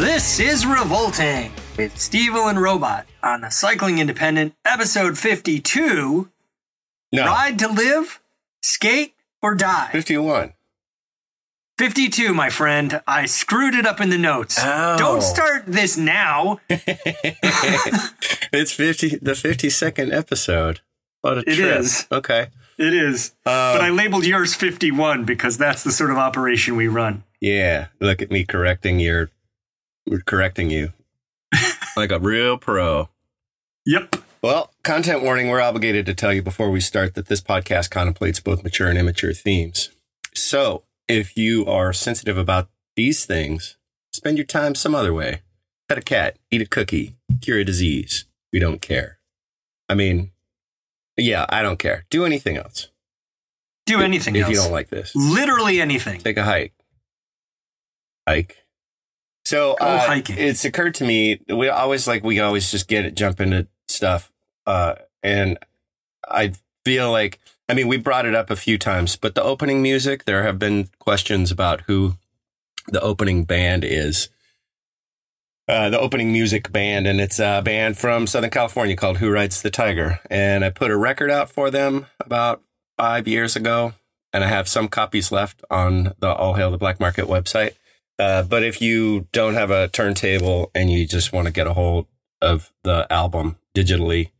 This is Revolting with Steve and Robot on the Cycling Independent, episode 52 No, Ride to Live, Skate, or Die. 51. 52, my friend. I screwed it up in the notes. Oh. Don't start this now. it's 50 the 52nd episode. What a It trip. is. Okay. It is. Uh, but I labeled yours 51 because that's the sort of operation we run. yeah, look at me correcting your we're correcting you. like a real pro. Yep. Well, content warning, we're obligated to tell you before we start that this podcast contemplates both mature and immature themes. So, if you are sensitive about these things, spend your time some other way. Pet a cat, eat a cookie, cure a disease. We don't care. I mean, yeah, I don't care. Do anything else Do anything if else. you don't like this. Literally anything. Take a hike. Hike. So uh, it's occurred to me we always like we always just get it jump into stuff, uh, and I feel like I mean we brought it up a few times, but the opening music there have been questions about who the opening band is. Uh, the opening music band, and it's a band from Southern California called Who Rides the Tiger. And I put a record out for them about five years ago, and I have some copies left on the All Hail the Black Market website. Uh, but if you don't have a turntable and you just want to get a hold of the album digitally,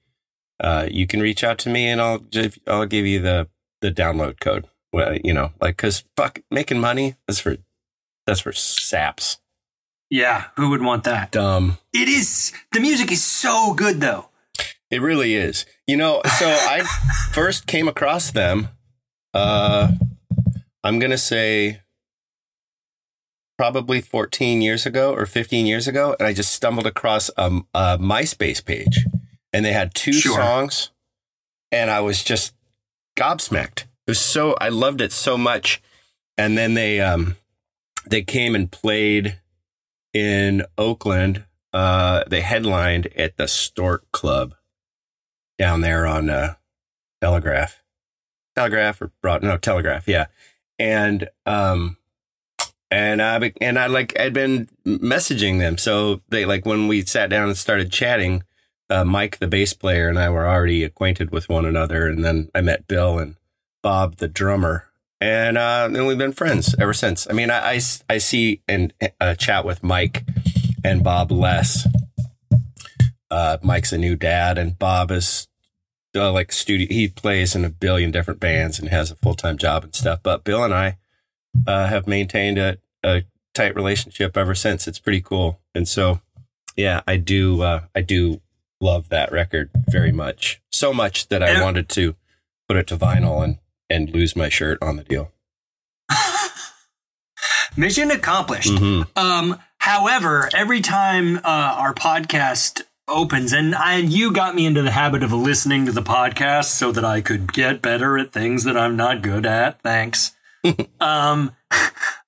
uh, you can reach out to me and I'll give, I'll give you the the download code. Well, you know, like because fuck making money that's for that's for saps. Yeah. Who would want that? Dumb. It is. The music is so good, though. It really is. You know, so I first came across them. Uh, I'm gonna say probably 14 years ago or 15 years ago, and I just stumbled across a, a MySpace page, and they had two Sure. songs, and I was just gobsmacked. It was so I loved it so much, and then they um they came and played in Oakland. Uh, they headlined at the Stork Club down there on uh, Telegraph, Telegraph or Broad, no Telegraph, yeah. And um, and I and I like I'd been messaging them, so they like when we sat down and started chatting. Uh, Mike, the bass player, and I were already acquainted with one another, and then I met Bill and Bob, the drummer, and uh, and we've been friends ever since. I mean, I I see and uh, chat with Mike and Bob less. Uh, Mike's a new dad, and Bob is uh, like studio. He plays in a billion different bands and has a full time job and stuff. But Bill and I uh, have maintained a, a tight relationship ever since. It's pretty cool, and so yeah, I do. Uh, I do love that record very much. So much that I wanted to put it to vinyl and and lose my shirt on the deal. Mission accomplished. Mhm. Um, however, every time uh, our podcast opens, and I, you got me into the habit of listening to the podcast so that I could get better at things that I'm not good at. Thanks. um,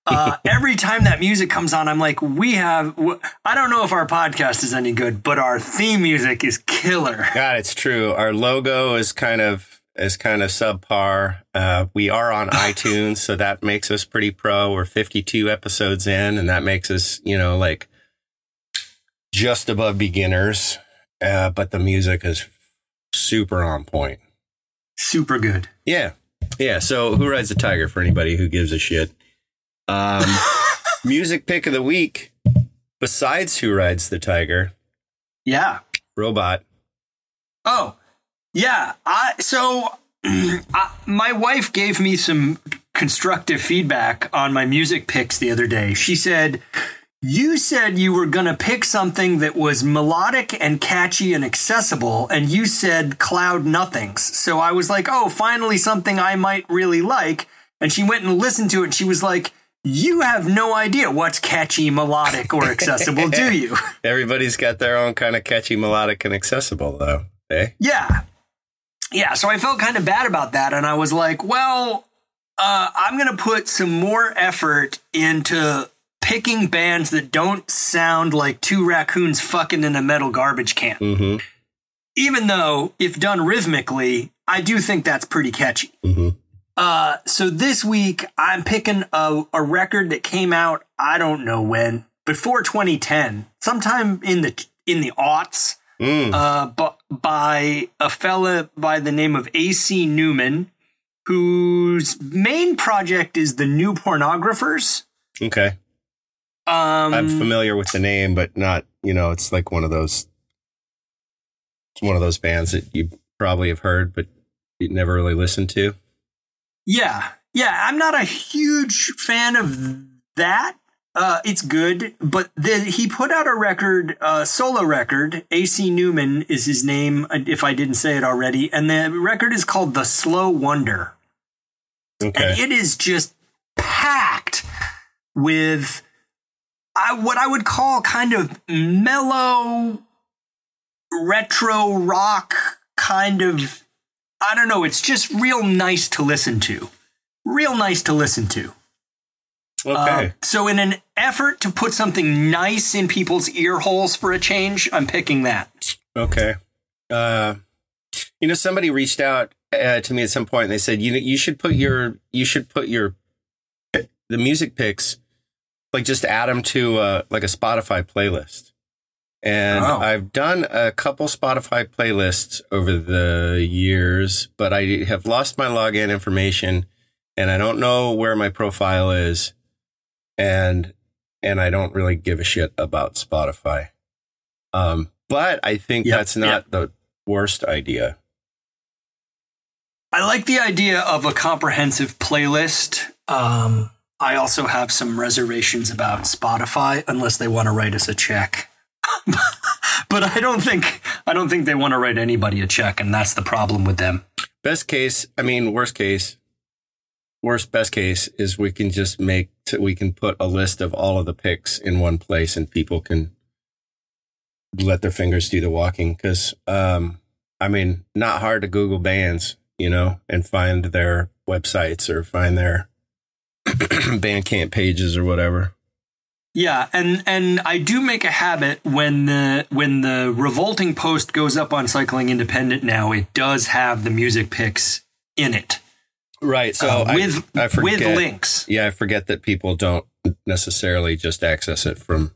uh, every time that music comes on, I'm like, we have. w- I don't know if our podcast is any good, but our theme music is killer. God, it's true. Our logo is kind of is kind of subpar. Uh, we are on iTunes, so that makes us pretty pro. We're 52 episodes in, and that makes us, you know, like just above beginners. Uh, but the music is super on point. Super good. Yeah, yeah. So, who rides the tiger? For anybody who gives a shit. Um, music pick of the week. Besides, who rides the tiger? Yeah. Robot. Oh, yeah. I so I, my wife gave me some constructive feedback on my music picks the other day. She said, you said you were going to pick something that was melodic and catchy and accessible, and you said Cloud Nothings. So I was like, oh, finally something I might really like. And she went and listened to it, and she was like, you have no idea what's catchy, melodic, or accessible, do you? Everybody's got their own kind of catchy, melodic, and accessible, though. Eh? Yeah. Yeah. So I felt kind of bad about that. And I was like, well, uh, I'm going to put some more effort into picking bands that don't sound like two raccoons fucking in a metal garbage can. Mm-hmm. Even though, if done rhythmically, I do think that's pretty catchy. Mm-hmm. Uh, so this week I'm picking a, a record that came out I don't know when before 2010, sometime in the in the aughts, Mm. uh, by a fella by the name of AC Newman, whose main project is the New Pornographers. Okay. Um, I'm familiar with the name, but not, you know, it's like one of those, it's one of those bands that you probably have heard, but you never really listened to. Yeah, yeah. I'm not a huge fan of that. Uh, it's good, but the, he put out a record, uh, solo record. AC Newman is his name, if I didn't say it already, and the record is called "The Slow Wonder." Okay. and it is just packed with I, what I would call kind of mellow retro rock kind of I don't know, it's just real nice to listen to. Real nice to listen to. okay. Uh, so in an effort to put something nice in people's ear holes for a change, I'm picking that. Okay. Uh, you know, somebody reached out uh, to me at some point and they said, you know, you should put your, you should put your, the music picks, like just add them to uh, like a Spotify playlist. And Oh. I've done a couple Spotify playlists over the years, but I have lost my login information and I don't know where my profile is. And, and I don't really give a shit about Spotify. Um, but I think Yep, that's not the worst idea. I like the idea of a comprehensive playlist. Um, I also have some reservations about Spotify, unless they want to write us a check. but I don't think I don't think they want to write anybody a check, and that's the problem with them. Best case, I mean, worst case, worst best case is we can just make t- we can put a list of all of the picks in one place and people can let their fingers do the walking because um i mean not hard to google bands you know and find their websites or find their bandcamp pages or whatever. Yeah, and and I do make a habit when the when the revolting post goes up on Cycling Independent now, it does have the music picks in it. Right so uh, with I, forget. with links. yeah i forget that people don't necessarily just access it from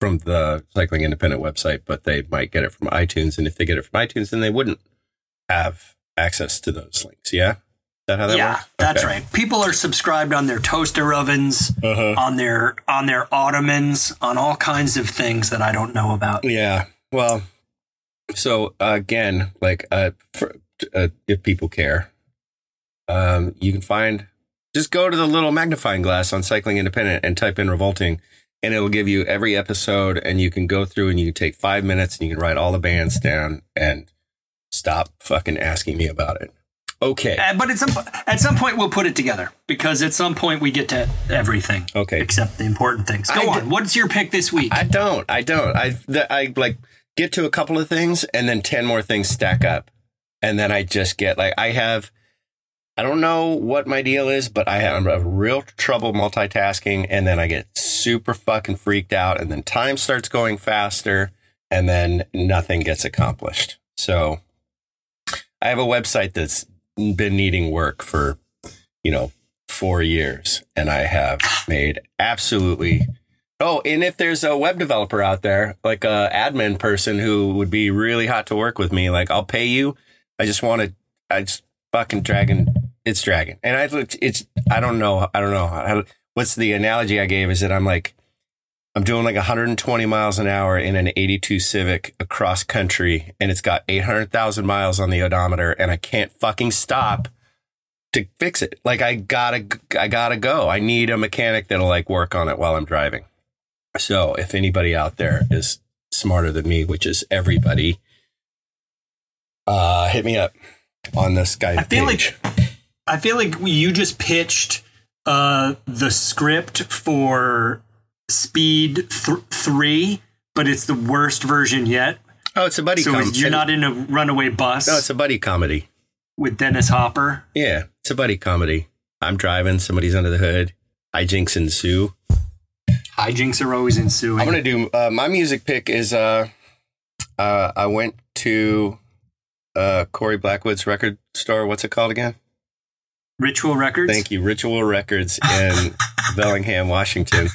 from the cycling independent website but they might get it from itunes and if they get it from itunes then they wouldn't have access to those links yeah that how that yeah, works that's Okay. right. People are subscribed on their toaster ovens, uh-huh. on their on their ottomans, on all kinds of things that I don't know about. yeah well so uh, again like uh, for, uh if people care um you can find just go to the little magnifying glass on cycling independent and type in revolting and it'll give you every episode and you can go through and you can take five minutes and you can write all the bands down and stop fucking asking me about it okay Uh, but at some at some point we'll put it together because at some point we get to everything okay except the important things. Go I on. What's your pick this week? I don't. I don't. I the, I like get to a couple of things and then 10 more things stack up. And then I just get like I have I don't know what my deal is, but I have a real trouble multitasking and then I get super fucking freaked out and then time starts going faster and then nothing gets accomplished. So I have a website that's been needing work for, you know, 4 years and I have made absolutely Oh, and if there's a web developer out there, like a admin person who would be really hot to work with me, like I'll pay you. I just want to, I just fucking dragging, it's dragging. And I looked, it's, I don't know, I don't know. What's the analogy I gave is that I'm like, I'm doing like 120 miles an hour in an 82 Civic across country and it's got 800,000 miles on the odometer and I can't fucking stop to fix it. Like I gotta, I gotta go. I need a mechanic that'll like work on it while I'm driving. So if anybody out there is smarter than me, which is everybody, uh, hit me up on this guy. I feel page. like I feel like you just pitched uh, the script for Speed th- Three, but it's the worst version yet. oh, it's a buddy. Comedy. So com- you're not in a runaway bus No, it's a buddy comedy. with Dennis Hopper. Yeah, it's a buddy comedy. I'm driving, somebody's under the hood. Hijinks ensue. Hijinks are always ensuing. I'm gonna do uh, my music pick is uh, uh, I went to uh, Corey Blackwood's record store. What's it called again? Ritual Records. Thank you, Ritual Records in Bellingham, Washington.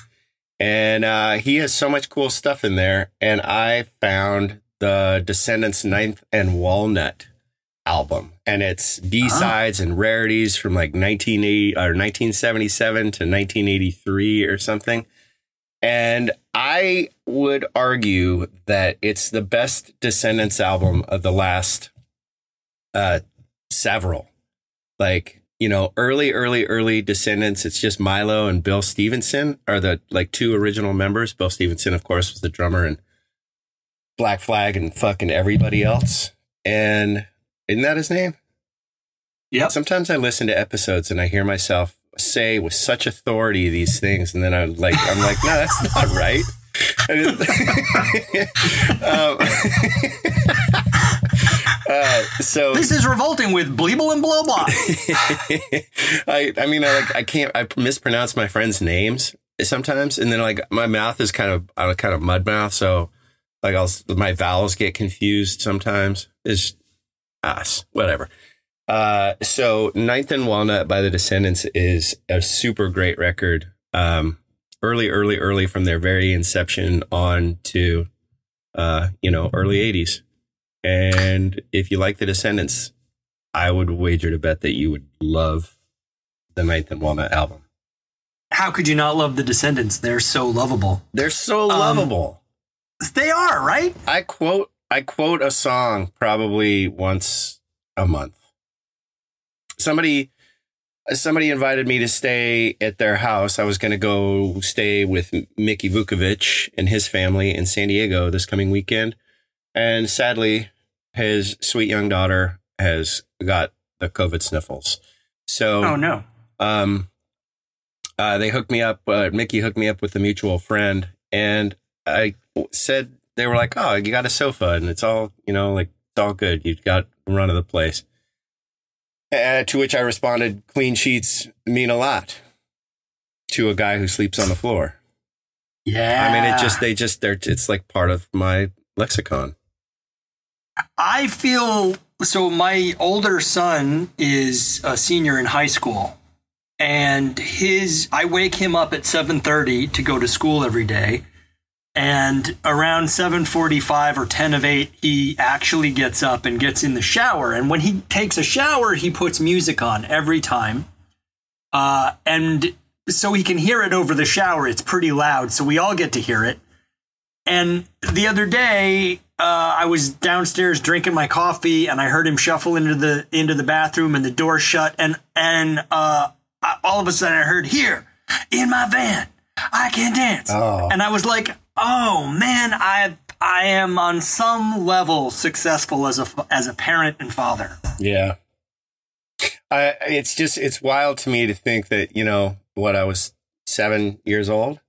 And uh, he has so much cool stuff in there. And I found the Descendents Ninth and Walnut album. And it's B sides and rarities from like 1980 or 1977 to 1983 or something. And I would argue that it's the best Descendents album of the last uh, several. Like, you know, early, early, early Descendents, it's just Milo and Bill Stevenson are the like two original members. Bill Stevenson, of course, was the drummer and Black Flag and fucking everybody else. And isn't that his name? Yeah. Sometimes I listen to episodes and I hear myself say with such authority these things, and then I'm like, I'm like, no, that's not right. Um, uh, so This is revolting with Bleeble and Blow I I mean I like I can't I mispronounce my friends' names sometimes, and then like my mouth is kind of I'm kind of mud mouth, so like I'll my vowels get confused sometimes. Is us whatever. Uh, so Ninth and Walnut by the Descendents is a super great record. Um, early, early, early from their very inception on to, uh, you know, early '80s. And if you like the Descendents, I would wager to bet that you would love the Ninth and Walnut album. How could you not love the Descendents? They're so lovable. They're so um, lovable. They are, right? I quote I quote a song probably once a month. Somebody somebody invited me to stay at their house. I was going to go stay with Mickey Vukovic and his family in San Diego this coming weekend. And sadly, his sweet young daughter has got the COVID sniffles. So Oh no. um, uh, they hooked me up. Uh, Mickey hooked me up with a mutual friend, and I said they were like, "Oh, you got a sofa, and it's all you know, like it's all good. You've got run of the place." Uh, to which I responded, "Clean sheets mean a lot to a guy who sleeps on the floor." Yeah. I mean, it just they just they're it's like part of my lexicon. I feel so. My older son is a senior in high school, and his I wake him up at seven thirty to go to school every day, and around seven forty five or ten of eight, he actually gets up and gets in the shower. And when he takes a shower, he puts music on every time, uh, and so he can hear it over the shower. It's pretty loud, so we all get to hear it. And the other day, uh, I was downstairs drinking my coffee, and I heard him shuffle into the into the bathroom, and the door shut, and and uh, I, all of a sudden I heard here in my van, I can dance, Oh. and I was like, oh man, I I am on some level successful as a as a parent and father. Yeah. I, it's just, it's wild to me to think that, you know, what I was seven years old.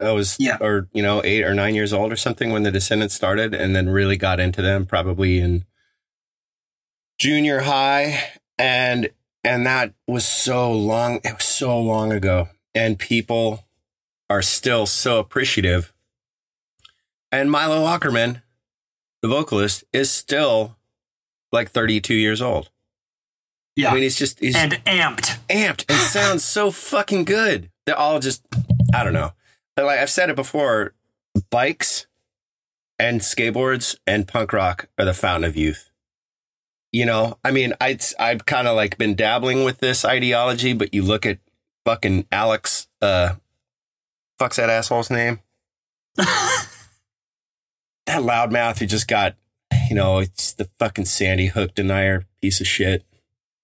I was, Yeah. or, you know, eight or nine years old or something when the Descendents started and then really got into them probably in junior high. And, and that was so long, it was so long ago. And people are still so appreciative. And Milo Aukerman, the vocalist, is still like 32 years old. Yeah, I mean, he's just he's and amped. amped and sounds so fucking good. They're all just, I don't know. Like I've said it before, bikes and skateboards and punk rock are the fountain of youth. You know, I mean, I I've kind of like been dabbling with this ideology, but you look at fucking Alex, uh, fuck's that asshole's name? that loudmouth who just got, you know, it's the fucking Sandy Hook denier piece of shit.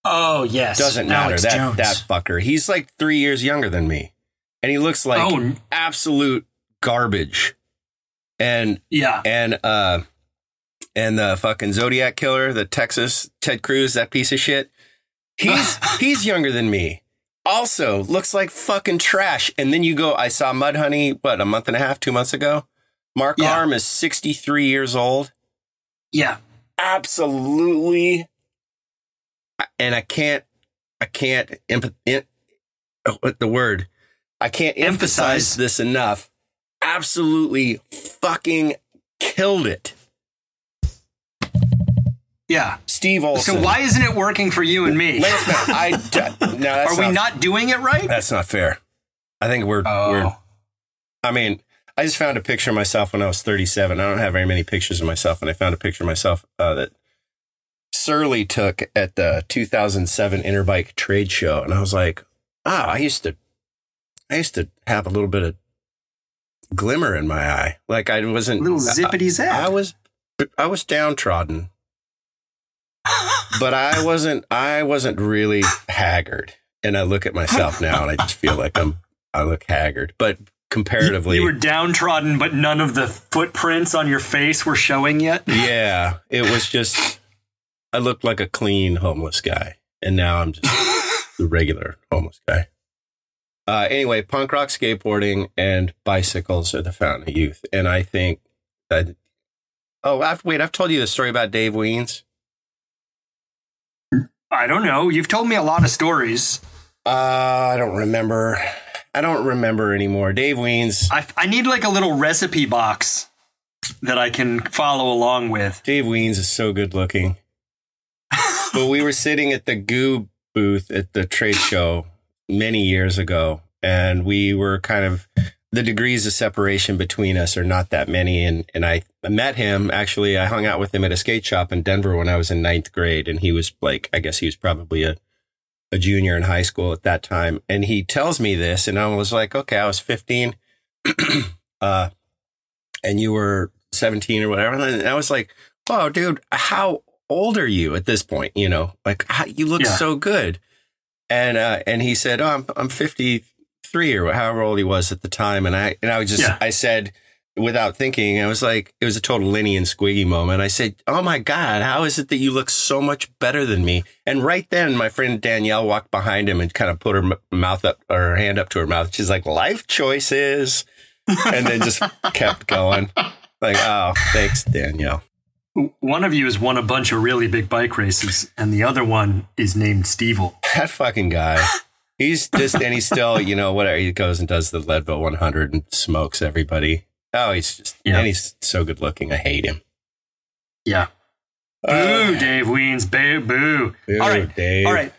Oh yes, Doesn't matter. Alex that Jones. that fucker. He's like three years younger than me, and he looks like Oh. absolute garbage. And Yeah. and uh and the fucking Zodiac killer, the Texas Ted Cruz, that piece of shit. He's he's younger than me. Also looks like fucking trash. And then you go, I saw Mudhoney, what, a month and a half, two months ago? Mark Yeah. Arm is 63 years old. Yeah. Absolutely. And I can't, I can't, empath- oh, what the word? I can't emphasize this enough. Absolutely fucking killed it. Yeah. Steve Olson. So why isn't it working for you and me? Lance I d- no, that's Are we not doing it right? That's not fair. I think we're we're. Oh. I mean, I just found a picture of myself when I was 37. I don't have very many pictures of myself, and I found a picture of myself uh, that Surly took at the 2007 Interbike Trade Show, and I was like, ah, I used to, I used to have a little bit of glimmer in my eye, like I wasn't Little zippity I zap. was, I was downtrodden, but I wasn't, I wasn't really haggard. And I look at myself now, and I just feel like I'm, I look haggard, but comparatively, You were downtrodden, but none of the footprints on your face were showing yet. Yeah, it was just I looked like a clean homeless guy, and now I'm just the regular homeless guy. Uh, anyway, punk rock, skateboarding, and bicycles are the fountain of youth, and I think that. Oh, I've, wait! I've told you the story about Dave Wiens. I don't know. You've told me a lot of stories. Uh, I don't remember. I don't remember anymore. Dave Wiens. I, I need like a little recipe box that I can follow along with. Dave Wiens is so good looking. but we were sitting at the Goo booth at the trade show many years ago, and we were kind of the degrees of separation between us are not that many. And and I met him actually. I hung out with him at a skate shop in Denver when I was in ninth grade, and he was like, I guess he was probably a a junior in high school at that time. And he tells me this, and I was like, okay, I was fifteen, uh, and you were seventeen or whatever. And I was like, wow, dude, how old are you at this point? You know, like how, you look Yeah. so good. And uh, and he said, oh, I'm I'm 53 or however old he was at the time. And I and I was just Yeah. I said without thinking, I was like, it was a total Lenny and Squiggy moment. I said, oh my god, how is it that you look so much better than me? And right then, my friend Danielle walked behind him and kind of put her mouth up or her hand up to her mouth. She's like, life choices, and then just kept going. Like, oh, thanks, Danielle. One of you has won a bunch of really big bike races, and the other one is named Stevel. That fucking guy. He's just, and he's still, you know, whatever. He goes and does the Leadville 100 and smokes everybody. Oh, he's just, Yeah. and he's so good looking. I hate him. Yeah. Boo, Uh, Dave Wiens. Boo, boo. boo, All right. Dave. All right.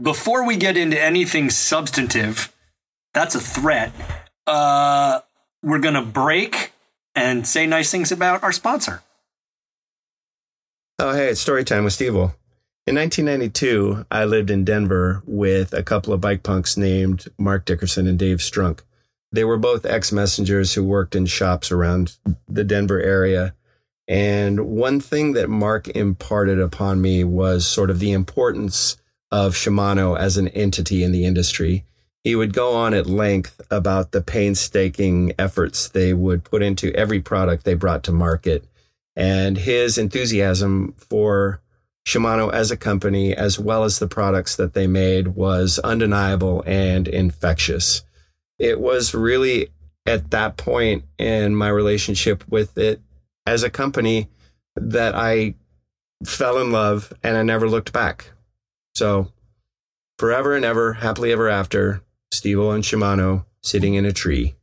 Before we get into anything substantive, that's a threat. Uh, we're going to break and say nice things about our sponsor. Oh, hey, it's story time with Steve. In 1992, I lived in Denver with a couple of bike punks named Mark Dickerson and Dave Strunk. They were both ex messengers who worked in shops around the Denver area. And one thing that Mark imparted upon me was sort of the importance of Shimano as an entity in the industry. He would go on at length about the painstaking efforts they would put into every product they brought to market and his enthusiasm for Shimano as a company, as well as the products that they made, was undeniable and infectious. It was really at that point in my relationship with it as a company that I fell in love and I never looked back. So, forever and ever, happily ever after, Steve and Shimano sitting in a tree.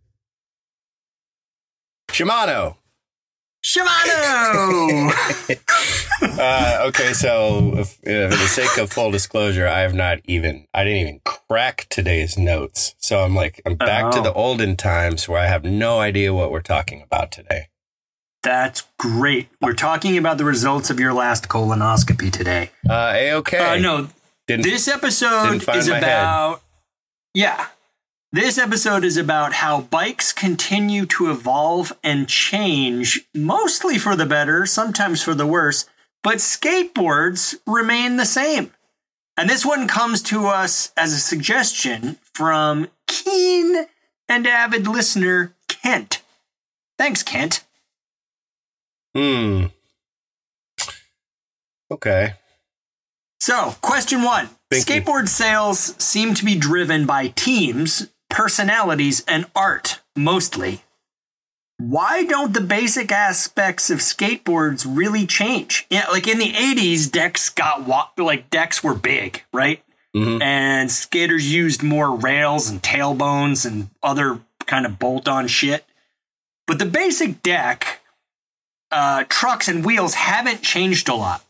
Shimano. Shimano! Uh, okay, so if, uh, for the sake of full disclosure, I have not even, I didn't even crack today's notes. So I'm like, I'm back to Oh. the olden times where I have no idea what we're talking about today. That's great. We're talking about the results of your last colonoscopy today. Uh, A-okay. Uh, no, Didn't, this episode is my head. about yeah this episode is about how bikes continue to evolve and change mostly for the better sometimes for the worse but skateboards remain the same and this one comes to us as a suggestion from keen and avid listener kent Thanks, Kent. Hmm. Okay. So, question one Thank you. Skateboard sales seem to be driven by teams, personalities, and art mostly. Why don't the basic aspects of skateboards really change? Yeah, like in the 80s, decks got wa- like decks were big, right? Mhm. And skaters used more rails and tailbones and other kind of bolt on shit. But the basic deck, uh, trucks and wheels haven't changed a lot.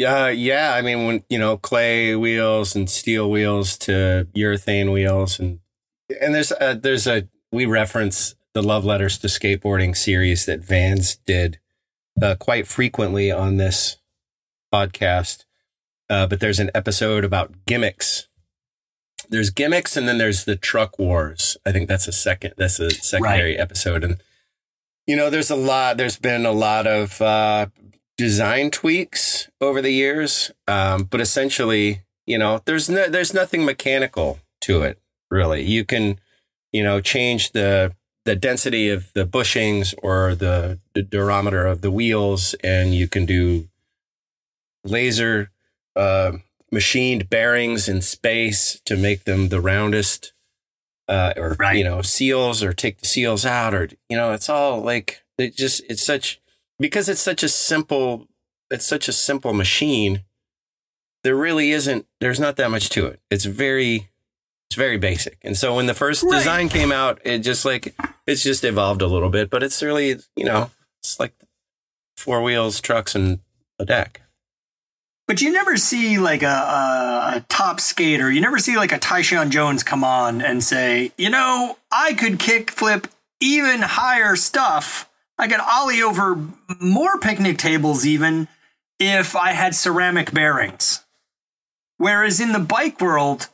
Yeah, yeah. I mean, when you know clay wheels and steel wheels to urethane wheels, and and there's a, there's a we reference the love letters to skateboarding series that Vans did uh, quite frequently on this podcast. Uh, but there's an episode about gimmicks. There's gimmicks, and then there's the truck wars. I think that's a second. That's a secondary episode, and you know, there's a lot. There's been a lot of uh, design tweaks over the years, um, but essentially, you know, there's no, there's nothing mechanical to it. Really, you can, you know, change the the density of the bushings or the, the durometer of the wheels, and you can do laser uh, machined bearings in space to make them the roundest. Uh, or Right. you know seals or take the seals out or you know it's all like it just it's such because it's such a simple it's such a simple machine there really isn't there's not that much to it it's very it's very basic and so when the first Right. design came out it just like it's just evolved a little bit but it's really you know it's like four wheels trucks and a deck But you never see like a, a, a top skater. You never see like a Tyshawn Jones come on and say, you know, I could kick flip even higher stuff. I could ollie over more picnic tables even if I had ceramic bearings. Whereas in the bike world,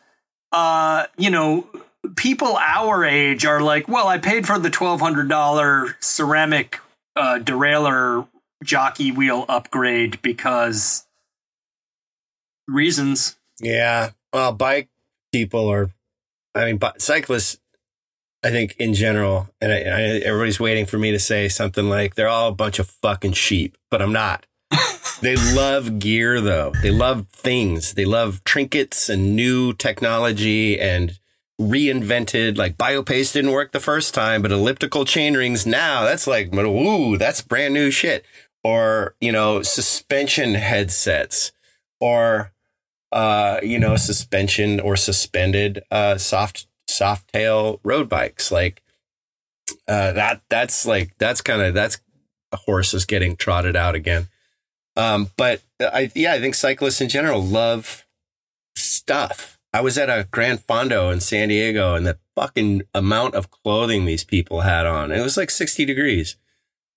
uh, you know, people our age are like, well, I paid for the twelve hundred dollar ceramic uh, derailleur jockey wheel upgrade because reasons. Yeah. Well, bike people are, I mean, cyclists, I think in general, and I, I, everybody's waiting for me to say something like they're all a bunch of fucking sheep, but I'm not. they love gear though. They love things. They love trinkets and new technology and reinvented like biopace didn't work the first time, but elliptical chain rings now that's like, ooh, that's brand new shit. Or, you know, suspension headsets or uh, you know, suspension or suspended uh, soft soft tail road bikes. Like uh, that. That's like that's kind of that's horses getting trotted out again. Um, but I yeah, I think cyclists in general love stuff. I was at a Gran Fondo in San Diego, and the fucking amount of clothing these people had on. It was like sixty degrees,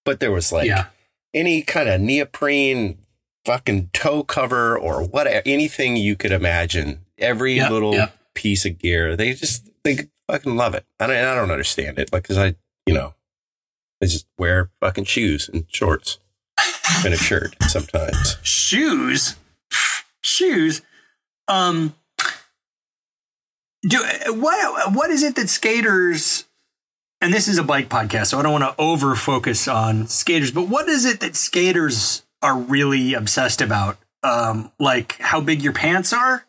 but there was like yeah. any kind of neoprene fucking toe cover or whatever, anything you could imagine. Every Yep, little yep. Piece of gear, they just they fucking love it. I don't, I don't understand it, like because I, you know, I just wear fucking shoes and shorts and a shirt sometimes. shoes shoes um do what what is it that skaters and this is a bike podcast so i don't want to over focus on skaters but what is it that skaters are really obsessed about um like how big your pants are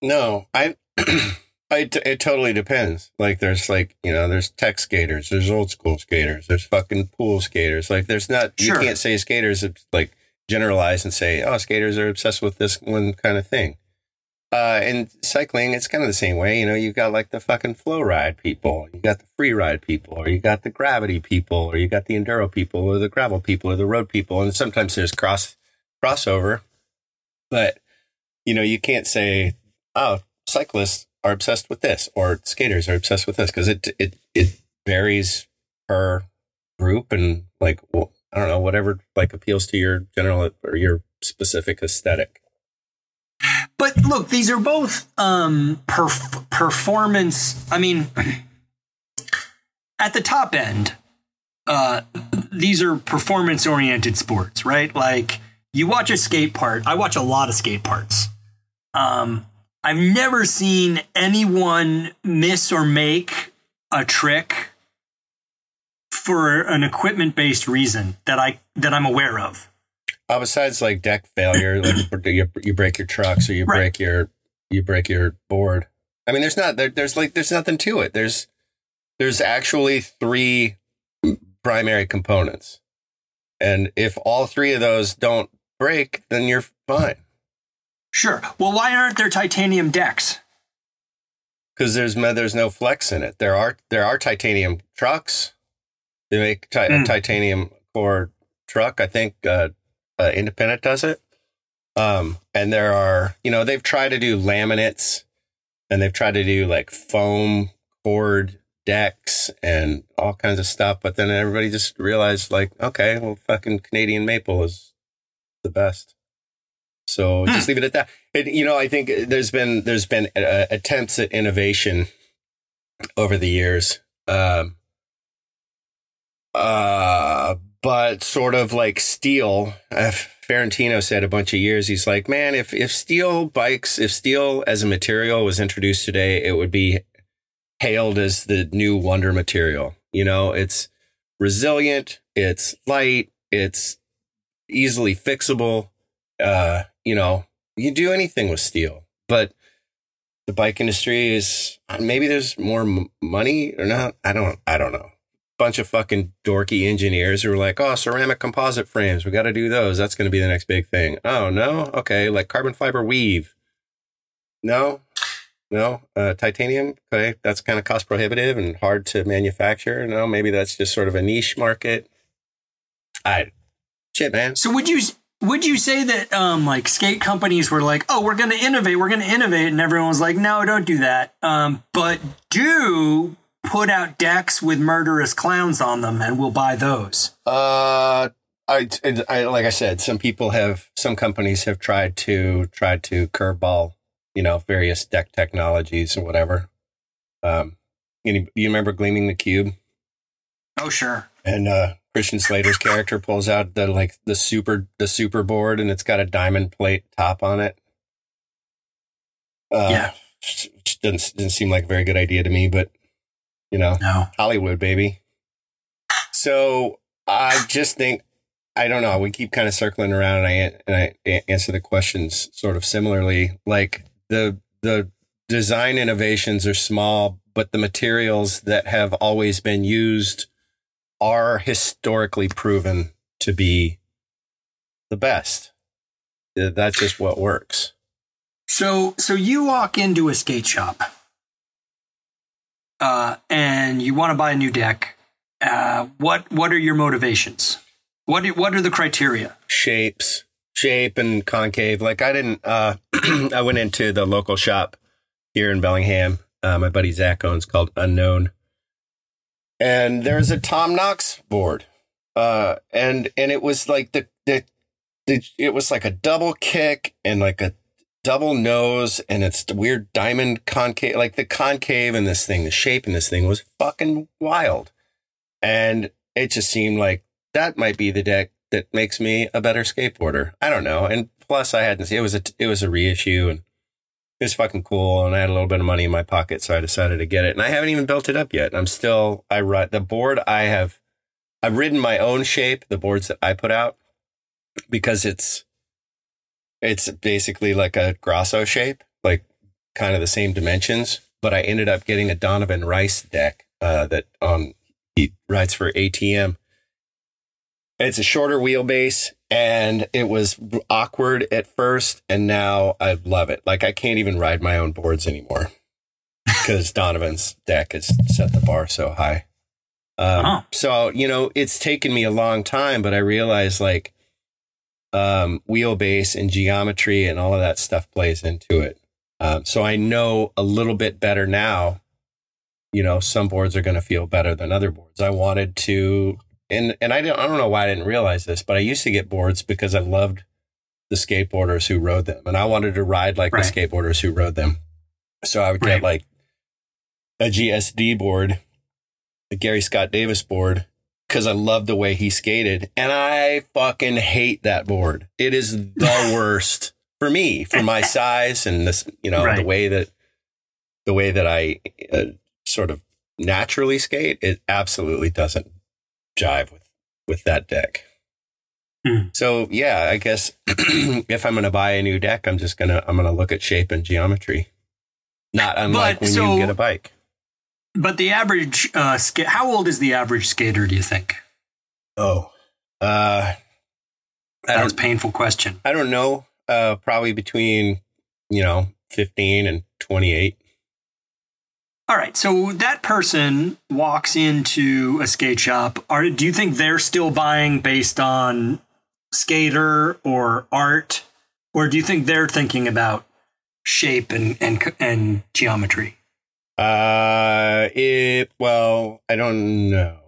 No, I. I t- it totally depends. Like there's like you know there's tech skaters, there's old school skaters, there's fucking pool skaters. Like there's not Sure. you can't say skaters like generalize and say oh skaters are obsessed with this one kind of thing. Uh, and cycling, it's kind of the same way. You know, you got like the fucking flow ride people, you got the free ride people, or you got the gravity people, or you got the enduro people, or the gravel people, or the road people. And sometimes there's cross crossover, but you know, you can't say, oh, cyclists are obsessed with this, or skaters are obsessed with this, because it it it varies per group and like well, I don't know whatever like appeals to your general or your specific aesthetic. but look these are both um perf- performance i mean at the top end uh these are performance oriented sports right like you watch a skate part i watch a lot of skate parts um i've never seen anyone miss or make a trick for an equipment based reason that I that I'm aware of. Uh, besides like deck failure, like you, you break your trucks or you Right. break your you break your board. I mean, there's not there, there's like there's nothing to it. There's there's actually three primary components, and if all three of those don't break, then you're fine. Sure. Well, why aren't there titanium decks? because there's no- there's no flex in it. There are there are titanium trucks. They make ti- a Mm. titanium core truck. I think uh, uh, Independent does it. Um, and there are you know they've tried to do laminates, and they've tried to do like foam cord decks and all kinds of stuff. But then everybody just realized like, okay, well, fucking Canadian maple is the best. So just leave it at that. It, you know, I think there's been there's been uh, attempts at innovation over the years, um, uh, but sort of like steel. Uh, Ferrentino said a bunch of years. He's like, man, if if steel bikes, if steel as a material was introduced today, it would be hailed as the new wonder material. You know, it's resilient, it's light, it's easily fixable. Uh, you know, you do anything with steel, but the bike industry is maybe there's more m- money or not. I don't, I don't know. Bunch of fucking dorky engineers who are like, oh, ceramic composite frames. We got to do those. That's going to be the next big thing. Oh, no. Okay. Like carbon fiber weave. No, no. Uh, titanium. Okay. That's kind of cost prohibitive and hard to manufacture. No, maybe that's just sort of a niche market. I, shit, man. So would you would you say that um, like skate companies were like, oh, we're going to innovate, we're going to innovate, and everyone was like, no, don't do that. Um, but do put out decks with murderous clowns on them, and we'll buy those. Uh, I, I like I said, some people have, some companies have tried to tried to curveball, you know, various deck technologies or whatever. Um, you, you remember Gleaming the Cube? Oh, sure. And uh, Christian Slater's character pulls out the like the super the super board, and it's got a diamond plate top on it. Uh, Yeah. doesn't doesn't seem like a very good idea to me, but you know, No. Hollywood, baby. So I just think I don't know. We keep kind of circling around, and I and I answer the questions sort of similarly. Like the the design innovations are small, but the materials that have always been used are historically proven to be the best. That's just what works. So, so you walk into a skate shop, uh, and you want to buy a new deck. Uh, what what are your motivations? What do- what are the criteria? shapes, shape and concave. Like I didn't, uh, I went into the local shop here in Bellingham. Uh, my buddy Zach owns called Unknown. And there's a Tom Knox board. Uh, and, and it was like the, the, the, it was like a double kick and like a double nose and it's the weird diamond concave, like the concave in this thing, the shape in this thing was fucking wild. And it just seemed like that might be the deck that makes me a better skateboarder. I don't know. And plus, I hadn't. Seen it was a it was a reissue, and it was fucking cool. And I had a little bit of money in my pocket, so I decided to get it. And I haven't even built it up yet. I'm still. I ride the board. I have. I've ridden my own shape, the boards that I put out, because it's. It's basically like a Grosso shape, like kind of the same dimensions. But I ended up getting a Donovan Rice deck uh, that um he rides for ATM. It's a shorter wheelbase and it was awkward at first and now I love it. Like I can't even ride my own boards anymore because Donovan's deck has set the bar so high. Um, Oh. So, you know, it's taken me a long time, but I realize like um, wheelbase and geometry and all of that stuff plays into it. Um, so I know a little bit better now. You know, some boards are going to feel better than other boards. I wanted to, and and I don't I don't know why I didn't realize this, but I used to get boards because I loved the skateboarders who rode them, and I wanted to ride like Right. the skateboarders who rode them. So I would Right. get like a GSD board, a Gary Scott Davis board, because I loved the way he skated, and I fucking hate that board. It is the worst for me, for my size and this, you know, the way that the way that I uh, sort of naturally skate. It absolutely doesn't jive with with that deck. Hmm. So yeah, I guess if I'm going to buy a new deck, I'm just gonna I'm gonna look at shape and geometry. Not unlike But, when so- you get a bike. But the average uh, ska- how old is the average skater? Do you think? Oh, uh, That's a painful question. I don't know. Uh, probably between you know 15 and 28. All right, so that person walks into a skate shop. Are do you think they're still buying based on skater or art, or do you think they're thinking about shape and and and geometry? Uh, it well, I don't know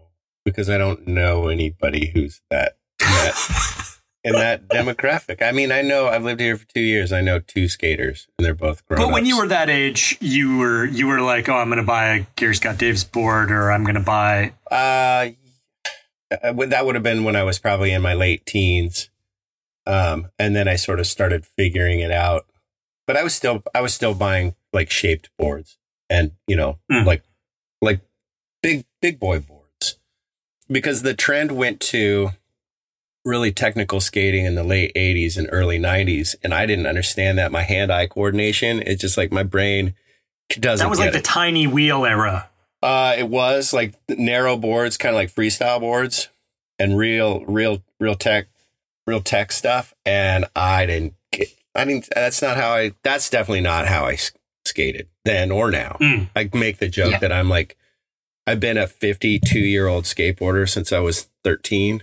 because I don't know anybody who's that that, in that demographic. I mean, I know I've lived here for two years. I know two skaters, and they're both grown. But when you were that age, you were you were like, oh, I'm going to buy a Gary Scott Davis board, or I'm going to buy. uh, uh, that would have been when I was probably in my late teens, um, and then I sort of started figuring it out. But I was still I was still buying like shaped boards, and you know, Mm. like like big big boy boards, because the trend went to really technical skating in the late 80s and early 90s and i didn't understand that my hand-eye coordination it's just like my brain doesn't That was get like the it. tiny wheel era. Uh, it was like narrow boards, kind of like freestyle boards, and real, real, real tech, real tech stuff. And I didn't get. I didn't. That's not how I. That's definitely not how i skated then or now. Mm. I make the joke Yeah. that I'm like, I've been a 52 year old skateboarder since I was 13.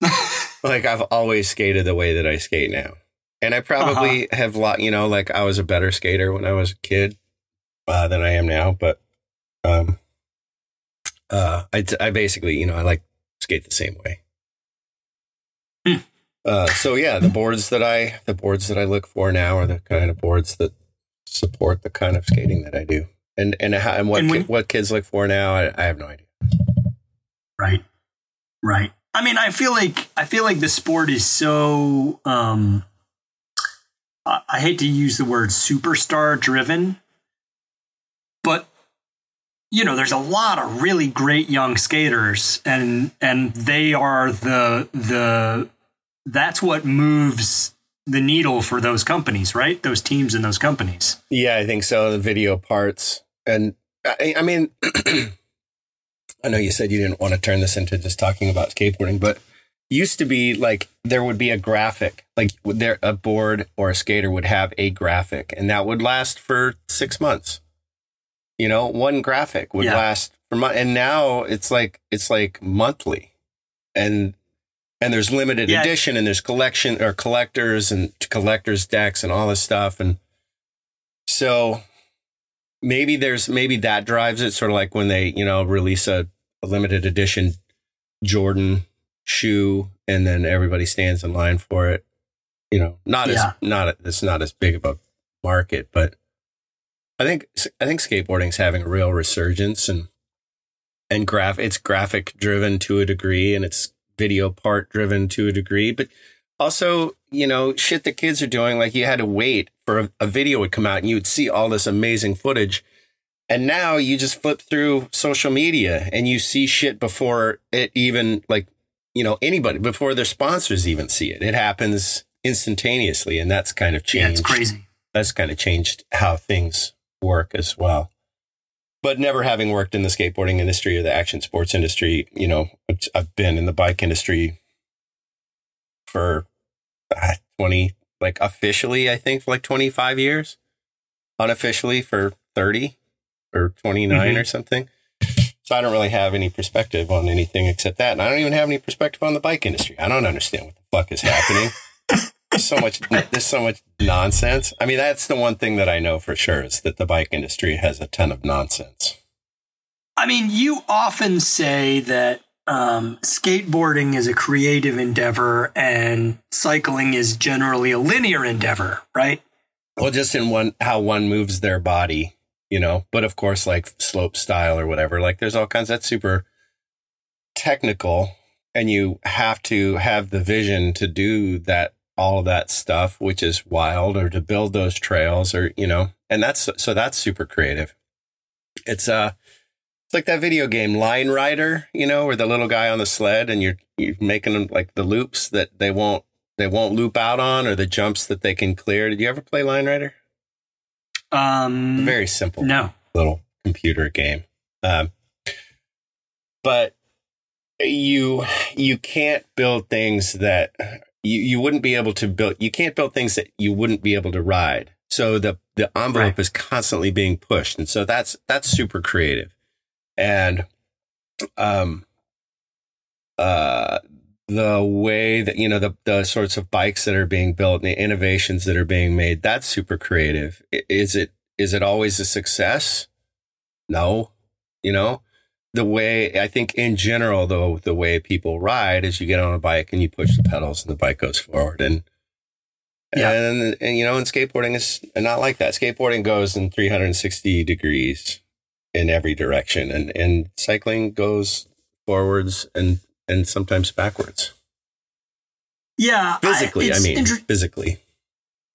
like I've always skated the way that I skate now. And I probably Uh-huh. have lot, you know, like I was a better skater when I was a kid uh, than I am now, but um uh I I basically, you know, I like skate the same way. Hmm. Uh so yeah, the boards that I the boards that I look for now are the kind of boards that support the kind of skating that I do. And and how, and what And when- ki- what kids look for now, I, I have no idea. Right. Right. I mean, I feel like I feel like the sport is so um I, I hate to use the word superstar driven, but you know, there's a lot of really great young skaters and and they are the the that's what moves the needle for those companies, right? Those teams and those companies. Yeah, I think so. The video parts, and I, I mean, I know you said you didn't want to turn this into just talking about skateboarding, but used to be like there would be a graphic, like there a board or a skater would have a graphic, and that would last for six months. You know, one graphic would Yeah. last for months, and now it's like it's like monthly, and and there's limited Yeah. edition, and there's collection or collectors and collectors decks and all this stuff, and so maybe there's maybe that drives it sort of like when they you know release a, a limited edition jordan shoe and then everybody stands in line for it you know not Yeah. as not it's not as big of a market but i think i think skateboarding's having a real resurgence and and graph it's graphic driven to a degree and it's video part driven to a degree but also you know shit that kids are doing like you had to wait for a, a video would come out and you would see all this amazing footage and now you just flip through social media and you see shit before it even like you know anybody before their sponsors even see it it happens instantaneously and that's kind of changed. Yeah, it's crazy. that's kind of changed how things work as well. But never having worked in the skateboarding industry or the action sports industry, you know, I've- I've been in the bike industry for uh, 20, like officially, I think for like 25 years, unofficially for 30 or 29 Mhm. or something. So I don't really have any perspective on anything except that. And I don't even have any perspective on the bike industry. I don't understand what the fuck is happening. There's so much there's so much nonsense. I mean, that's the one thing that I know for sure is that the bike industry has a ton of nonsense. I mean, you often say that um, skateboarding is a creative endeavor and cycling is generally a linear endeavor, right? Well, just in one how one moves their body, you know. But of course, like slope style or whatever, like there's all kinds. That's super technical, and you have to have the vision to do that all of that stuff, which is wild, or to build those trails, or you know. And that's so that's super creative. It's uh It's like that video game Line Rider, you know, where the little guy on the sled and you're you're making them like the loops that they won't they won't loop out on or the jumps that they can clear. Did you ever play Line Rider? Um, Very simple no. little computer game. Um, but you you can't build things that you, you wouldn't be able to build. You can't build things that you wouldn't be able to ride. So the the envelope Right. is constantly being pushed, and so that's that's super creative. And um, uh, the way that you know the the sorts of bikes that are being built and the innovations that are being made, that's super creative. Is it is it always a success? No, you know the way I think in general, though, the way people ride is you get on a bike and you push the pedals and the bike goes forward. And, Yeah. and, and, you know, and skateboarding is not like that. Skateboarding goes in 360 degrees in every direction and, and cycling goes forwards and, and sometimes backwards. Yeah. Physically, I, it's mean, inter- physically.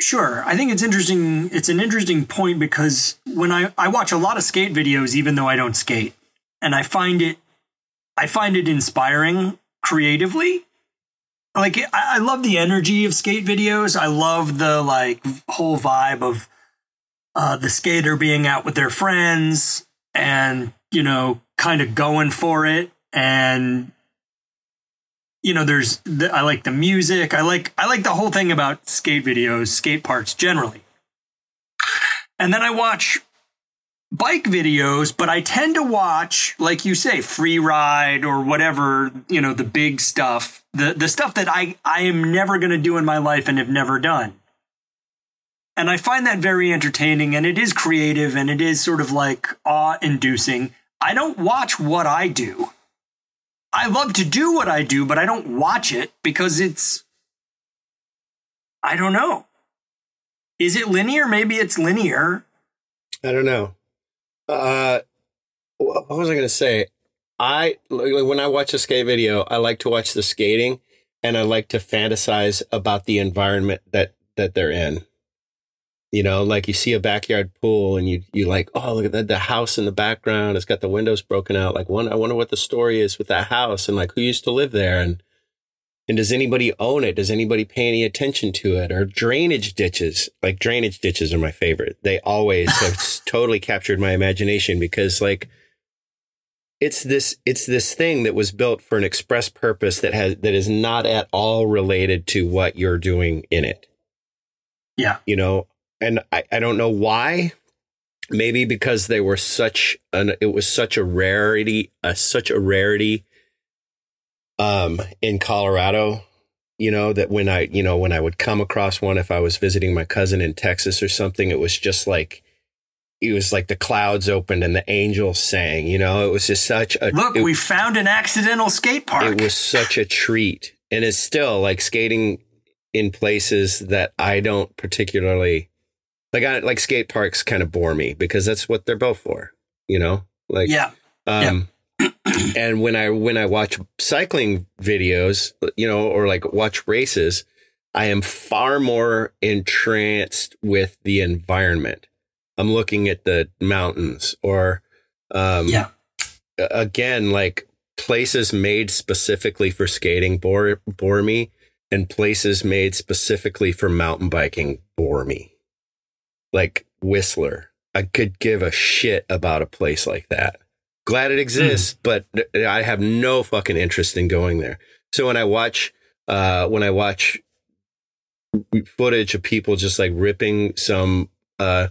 Sure. I think it's interesting. It's an interesting point because when I, I watch a lot of skate videos, even though I don't skate, and I find it, I find it inspiring creatively. Like I, I love the energy of skate videos. I love the like whole vibe of uh, the skater being out with their friends and you know kind of going for it and you know there's the, i like the music. I like i like the whole thing about skate videos skate parks generally. And then i watch bike videos but i tend to watch like you say free ride or whatever you know the big stuff the the stuff that i i am never going to do in my life and have never done. And i find that very entertaining and it is creative and it is sort of like awe inducing i don't watch what i do I love to do what I do, but I don't watch it because it's I don't know. Is it linear? Maybe it's linear. I don't know. Uh, what was I going to say? I when I watch a skate video, I like to watch the skating, and I like to fantasize about the environment that that they're in. You know, like you see a backyard pool, and you you like, oh, look at that, the house in the background. It's got the windows broken out. Like, one, I wonder what the story is with that house, and like who used to live there, and and does anybody own it? Does anybody pay any attention to it? Or drainage ditches? Like drainage ditches are my favorite. They always have totally captured my imagination because like it's this it's this thing that was built for an express purpose that has that is not at all related to what you're doing in it. Yeah. You know, and I, I don't know why. Maybe because they were such an it was such a rarity, uh, such a rarity um in Colorado, you know, that when I, you know, when I would come across one if I was visiting my cousin in Texas or something, it was just like it was like the clouds opened and the angels sang, you know, it was just such a Look, it, we found an accidental skate park. it was such a treat. And it's still like skating in places that I don't particularly like I like skate parks kind of bore me because that's what they're built for, you know? Like yeah. um, and when I when I watch cycling videos, you know, or like watch races, I am far more entranced with the environment. I'm looking at the mountains or um Yeah. again like places made specifically for skating bore bore me and places made specifically for mountain biking bore me. Like Whistler. I could give a shit about a place like that. Glad it exists, but I have no fucking interest in going there. So when I watch uh when I watch footage of people just like ripping some uh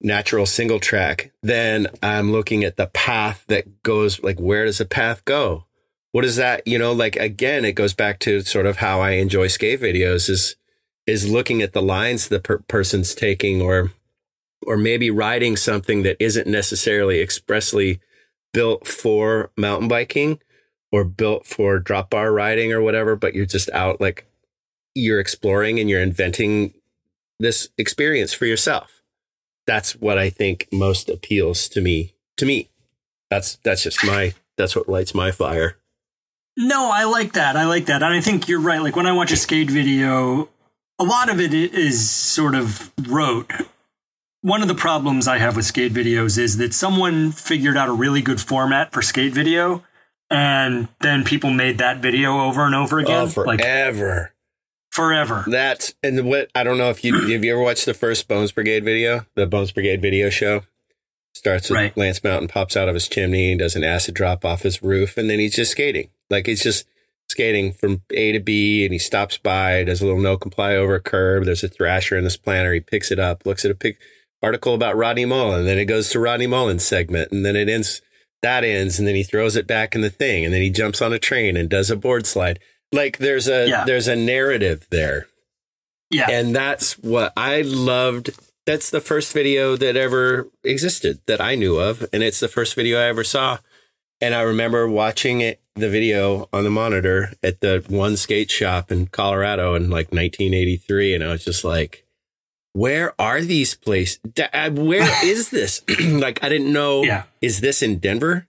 natural single track, then I'm looking at the path that goes like where does the path go? What is that? You know, like again, it goes back to sort of how I enjoy skate videos is is looking at the lines the per- person's taking or or maybe riding something that isn't necessarily expressly built for mountain biking or built for drop bar riding or whatever, but you're just out like you're exploring and you're inventing this experience for yourself. That's what I think most appeals to me. To me, that's that's just my that's what lights my fire. No, I like that. I like that. And I think you're right. Like when I watch a skate video, a lot of it is sort of rote. one of the problems I have with skate videos is that someone figured out a really good format for skate video, and then people made that video over and over again, oh, like forever. forever. That's and what I don't know if you have you ever watched the first Bones Brigade video, the Bones Brigade video show. Starts with Right. Lance Mountain pops out of his chimney and does an acid drop off his roof, and then he's just skating. Like it's just skating from A to B, and he stops by, does a little no comply over a curb. There's a thrasher in this planter. He picks it up, looks at a pic- article about Rodney Mullen, then it goes to Rodney Mullen's segment, and then it ends. That ends, and then he throws it back in the thing, and then he jumps on a train and does a board slide. Like there's a Yeah. there's a narrative there. Yeah, And that's what I loved. That's the first video that ever existed that I knew of. And it's the first video I ever saw. And I remember watching it, the video on the monitor at the one skate shop in Colorado in like 1983. And I was just like, where are these places? Uh, Where is this? like, I didn't know. Yeah. Is this in Denver?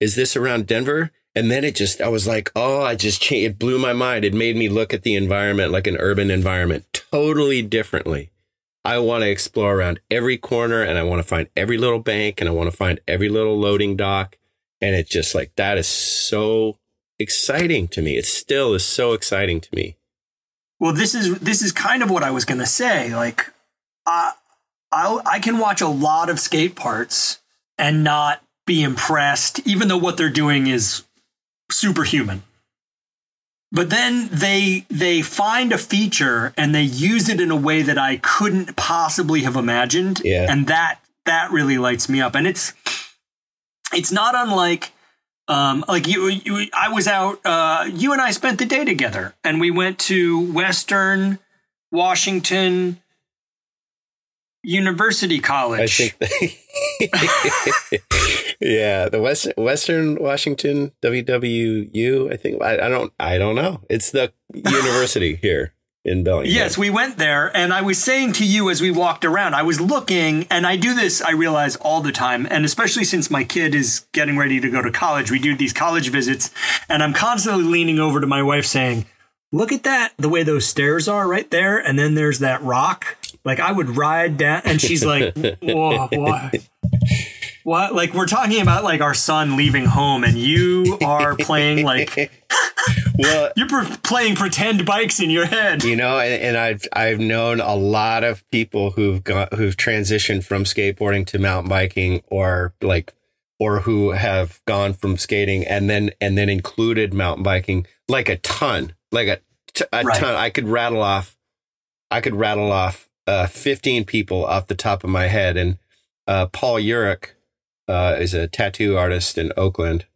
Is this around Denver? And then it just, I was like, oh, I just changed. It blew my mind. It made me look at the environment like an urban environment totally differently. I want to explore around every corner and I want to find every little bank and I want to find every little loading dock. And it's just like, that is so exciting to me. It still is so exciting to me. Well, this is this is kind of what I was going to say. Like, I I I can watch a lot of skate parts and not be impressed, even though what they're doing is superhuman. But then they they find a feature and they use it in a way that I couldn't possibly have imagined, Yeah. and that that really lights me up. And it's it's not unlike um, like you, you, I was out. Uh, you and I spent the day together, and we went to Western Washington University I College. think, yeah, the West, Western Washington WWU, I think, I, I don't, I don't know. It's the university here in Bellingham. Yes, we went there, and I was saying to you as we walked around, I was looking, and I do this, I realize all the time, and especially since my kid is getting ready to go to college, we do these college visits, and I'm constantly leaning over to my wife saying, Look at that, the way those stairs are right there, and then there's that rock. Like I would ride down, and she's like, Whoa, what? What? Like we're talking about like our son leaving home, and you are playing like Well, you're pre- playing pretend bikes in your head. you know, and, and I've I've known a lot of people who've got who've transitioned from skateboarding to mountain biking, or like, or who have gone from skating and then and then included mountain biking, like a ton, like a, t- a Right. ton. I could rattle off, I could rattle off uh, fifteen people off the top of my head, and uh, Paul Urich uh, is a tattoo artist in Oakland.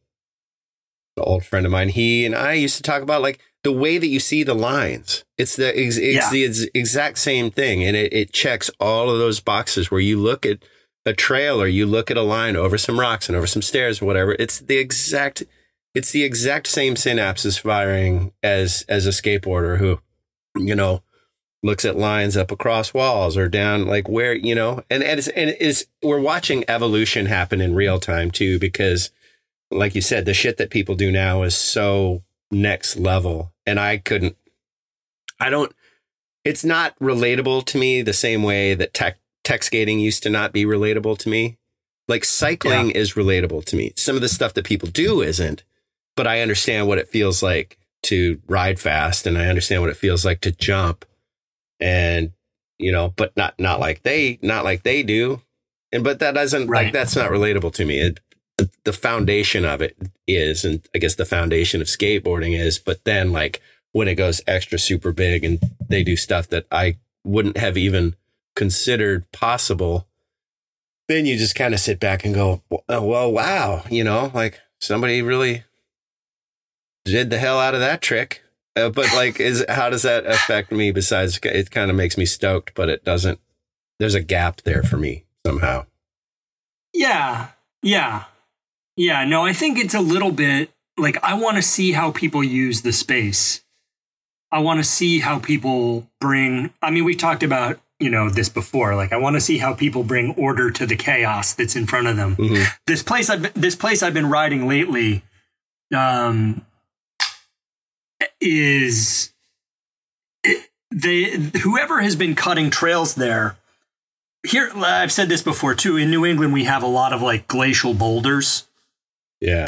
An old friend of mine. He and I used to talk about like the way that you see the lines. It's the ex- it's Yeah. the ex- exact same thing, and it, it checks all of those boxes where you look at a trail or you look at a line over some rocks and over some stairs or whatever. It's the exact it's the exact same synapses firing as as a skateboarder who, you know, looks at lines up across walls or down like where you know and and it's, and it's we're watching evolution happen in real time too because like you said the shit that people do now is so next level and i couldn't i don't it's not relatable to me the same way that tech tech skating used to not be relatable to me. Like cycling is relatable to me. Some of the stuff that people do isn't but i understand what it feels like to ride fast and i understand what it feels like to jump and you know but not not like they not like they do. And but that doesn't like that's not relatable to me. It, the, the foundation of it is and i guess the foundation of skateboarding is but then like when it goes extra super big and they do stuff that i wouldn't have even considered possible then you just kind of sit back and go well, oh, well wow you know like somebody really did the hell out of that trick uh, but like, is how does that affect me? Besides, it kind of makes me stoked, but it doesn't. There's a gap there for me somehow. Yeah. Yeah. Yeah. No, I think it's a little bit like I want to see how people use the space. I want to see how people bring, I mean, we talked about, you know, this before. Like, I want to see how people bring order to the chaos that's in front of them. Mhm. This place I've been, this place I've been riding lately, um, is they whoever has been cutting trails there here I've said this before too. In New England, we have a lot of like glacial boulders. Yeah.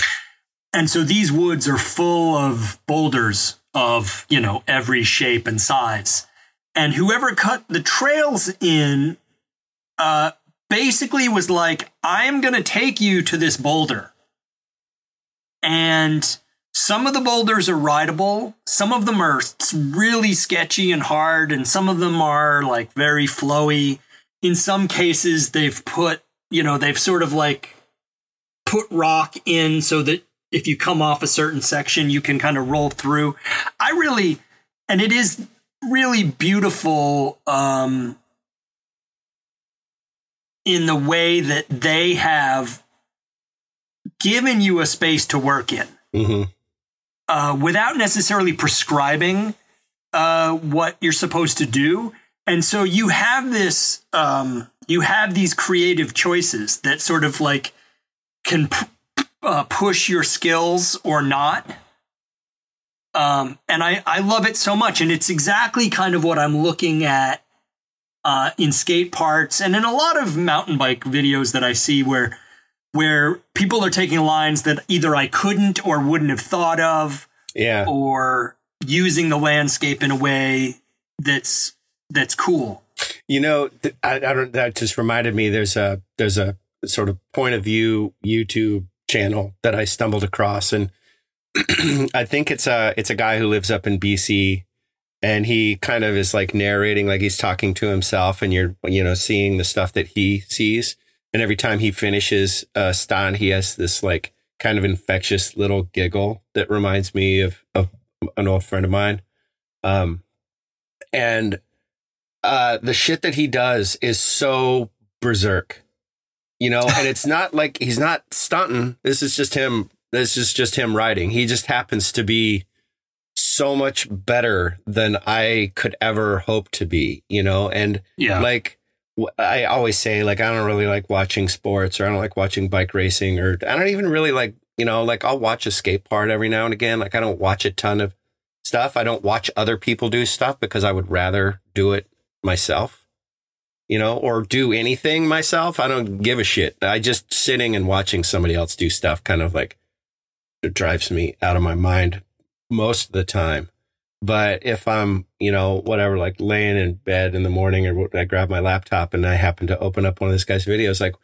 And so these woods are full of boulders of, you know, every shape and size. And whoever cut the trails in uh, basically was like, I'm going to take you to this boulder. And some of the boulders are rideable, some of them are really sketchy and hard, and some of them are like very flowy. In some cases, they've put, you know, they've sort of like put rock in so that if you come off a certain section, you can kind of roll through. I really, and it is really beautiful um, in the way that they have given you a space to work in Mm-hmm. Uh, without necessarily prescribing uh, what you're supposed to do. And so you have this, um, you have these creative choices that sort of like can p- uh, push your skills or not. Um, and I, I love it so much. And it's exactly kind of what I'm looking at uh, in skate parts and in a lot of mountain bike videos that I see where where people are taking lines that either I couldn't or wouldn't have thought of Yeah. or using the landscape in a way that's that's cool. You know, th- I, I don't. That just reminded me. There's a there's a sort of point of view YouTube channel that I stumbled across, and I think it's a it's a guy who lives up in BC, and he kind of is like narrating, like he's talking to himself, and you're you know seeing the stuff that he sees, and every time he finishes a stunt, he has this like kind of infectious little giggle that reminds me of of an old friend of mine, um, and uh, the shit that he does is so berserk, you know, and it's not like he's not stunting. This is just him. This is just him writing. He just happens to be so much better than I could ever hope to be, you know, and Yeah. like I always say, like, I don't really like watching sports or I don't like watching bike racing or I don't even really like, you know, like I'll watch a skate part every now and again. Like I don't watch a ton of stuff. I don't watch other people do stuff because I would rather do it myself, you know, or do anything myself. I don't give a shit. I just sitting and watching somebody else do stuff kind of like drives me out of my mind most of the time. But if I'm, you know, whatever, like laying in bed in the morning or I grab my laptop and I happen to open up one of this guy's videos, like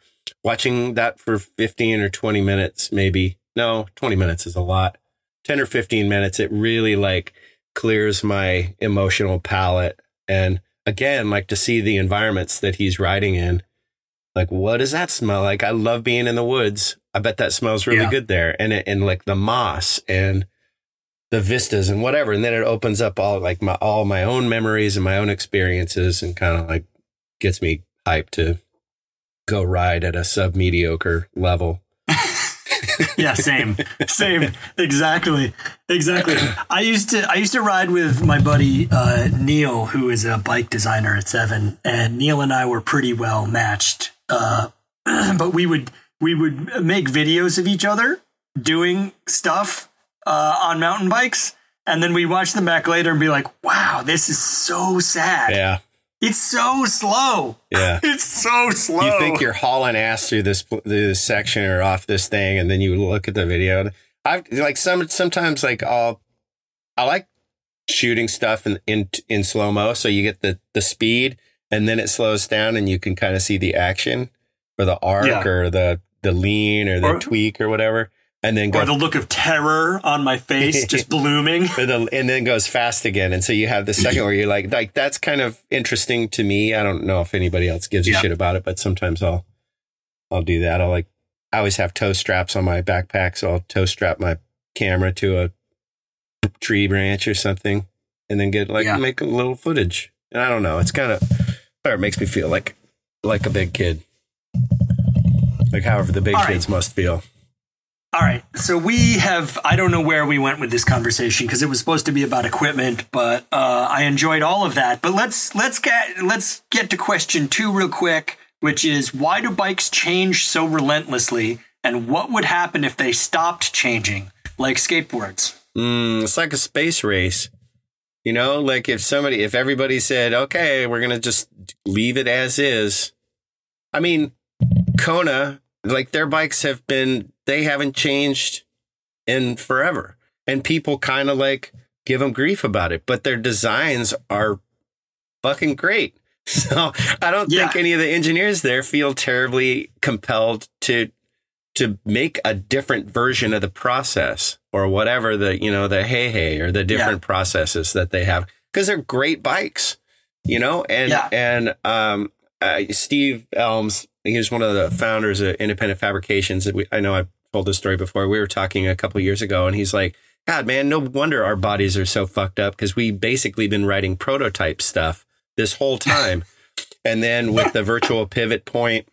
watching that for 15 or 20 minutes, maybe, no, 20 minutes is a lot. 10 or 15 minutes, it really like clears my emotional palate. And again, like to see the environments that he's riding in. Like, what does that smell like? I love being in the woods. I bet that smells really Yeah. good there. And it, and like the moss and the vistas and whatever. And then it opens up all like my, all my own memories and my own experiences and kind of like gets me hyped to go ride at a sub mediocre level. yeah, same, same, exactly, exactly. I used to, I used to ride with my buddy uh, Neil, who is a bike designer at Seven, and Neil and I were pretty well matched. Uh, but we would, we would make videos of each other doing stuff uh, on mountain bikes, and then we watch them back later and be like, "Wow, this is so sad. Yeah. It's so slow. Yeah. It's so slow." You think you're hauling ass through this through this section or off this thing, and then you look at the video. and I like some sometimes like I'll I like shooting stuff in in, in slow mo, so you get the the speed, and then it slows down, and you can kind of see the action or the arc Yeah. or the the lean or the Or- tweak or whatever, and then go or the look of terror on my face just blooming. and then goes fast again. And so you have the second where you're like, like that's kind of interesting to me. I don't know if anybody else gives a Yeah. shit about it, but sometimes I'll, I'll do that. I'll like, I always have toe straps on my backpack. So I'll toe strap my camera to a tree branch or something and then get like, Yeah. make a little footage. And I don't know. It's kind of, or it makes me feel like, like a big kid. Like however the big All right. kids must feel. All right. So we have, I don't know where we went with this conversation because it was supposed to be about equipment, but uh, I enjoyed all of that. But let's let's get let's get to question two real quick, which is why do bikes change so relentlessly, and what would happen if they stopped changing, like skateboards? Mm, it's like a space race. You know, like if somebody, if everybody said, okay, we're going to just leave it as is, I mean, Kona, like their bikes have been, they haven't changed in forever. And people kind of like give them grief about it, but their designs are fucking great. So I don't Yeah. think any of the engineers there feel terribly compelled to to make a different version of the process or whatever the you know the hey hey or the different processes that they have because they're great bikes, you know. And Yeah. and um, uh, Steve Elms, he was one of the founders of Independent Fabrications. That We, I know I told this story before. We were talking a couple years ago, and he's like, "God, man, no wonder our bodies are so fucked up because we basically been writing prototype stuff this whole time." and then with the virtual pivot point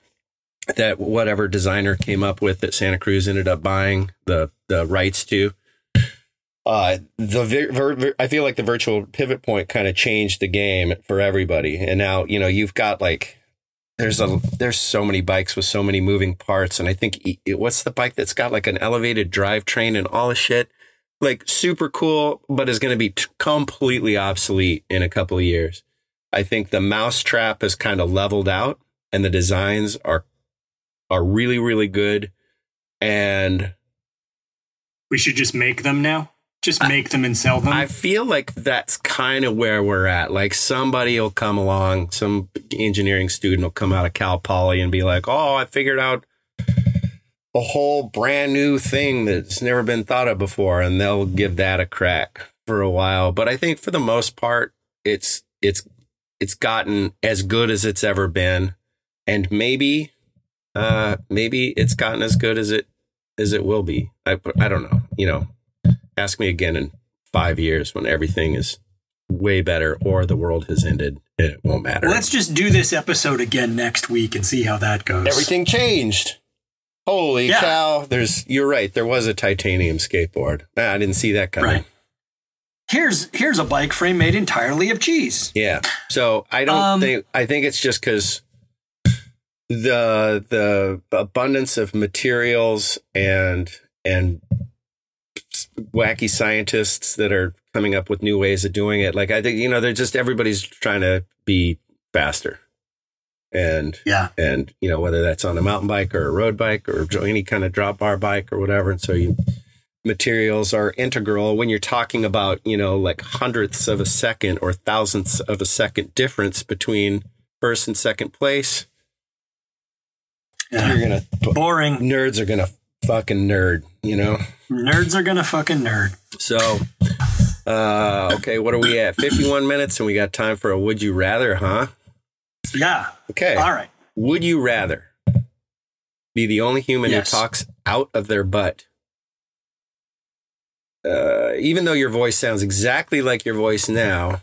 that whatever designer came up with that Santa Cruz ended up buying the the rights to. Uh, the vir- vir- vir- I feel like the virtual pivot point kind of changed the game for everybody, and now you know you've got like there's a there's so many bikes with so many moving parts, and I think what's the bike that's got like an elevated drivetrain and all the shit, like super cool, but is going to be t- completely obsolete in a couple of years. I think the mousetrap has kind of leveled out, and the designs are are really really good, and We should just make them now. Just make them and sell them. I feel like that's kind of where we're at. Like somebody will come along, some engineering student will come out of Cal Poly and be like, "Oh, I figured out a whole brand new thing that's never been thought of before," and they'll give that a crack for a while. But I think for the most part, it's it's it's gotten as good as it's ever been, and maybe uh maybe it's gotten as good as it as it will be. I I don't know. You know, ask me again in five years when everything is way better or the world has ended. It won't matter. Let's just do this episode again next week and see how that goes. Everything changed. Holy Yeah. cow! There's you're right. There was a titanium skateboard. Nah, I didn't see that coming. Right. Here's here's a bike frame made entirely of cheese. Yeah. So I don't Um, think I think it's just because the the abundance of materials and and wacky scientists that are coming up with new ways of doing it. Like I think you know they're just everybody's trying to be faster, and Yeah. and you know whether that's on a mountain bike or a road bike or any kind of drop bar bike or whatever. And so you materials are integral when you're talking about you know like hundredths of a second or thousandths of a second difference between first and second place. You're gonna Boring. nerds are gonna fucking nerd, you know. Nerds are gonna fucking nerd. So, uh, okay, what are we at? 51 minutes, and we got time for a would you rather, huh? Yeah. Okay. All right. Would you rather be the only human Yes. who talks out of their butt? Uh, even though your voice sounds exactly like your voice now,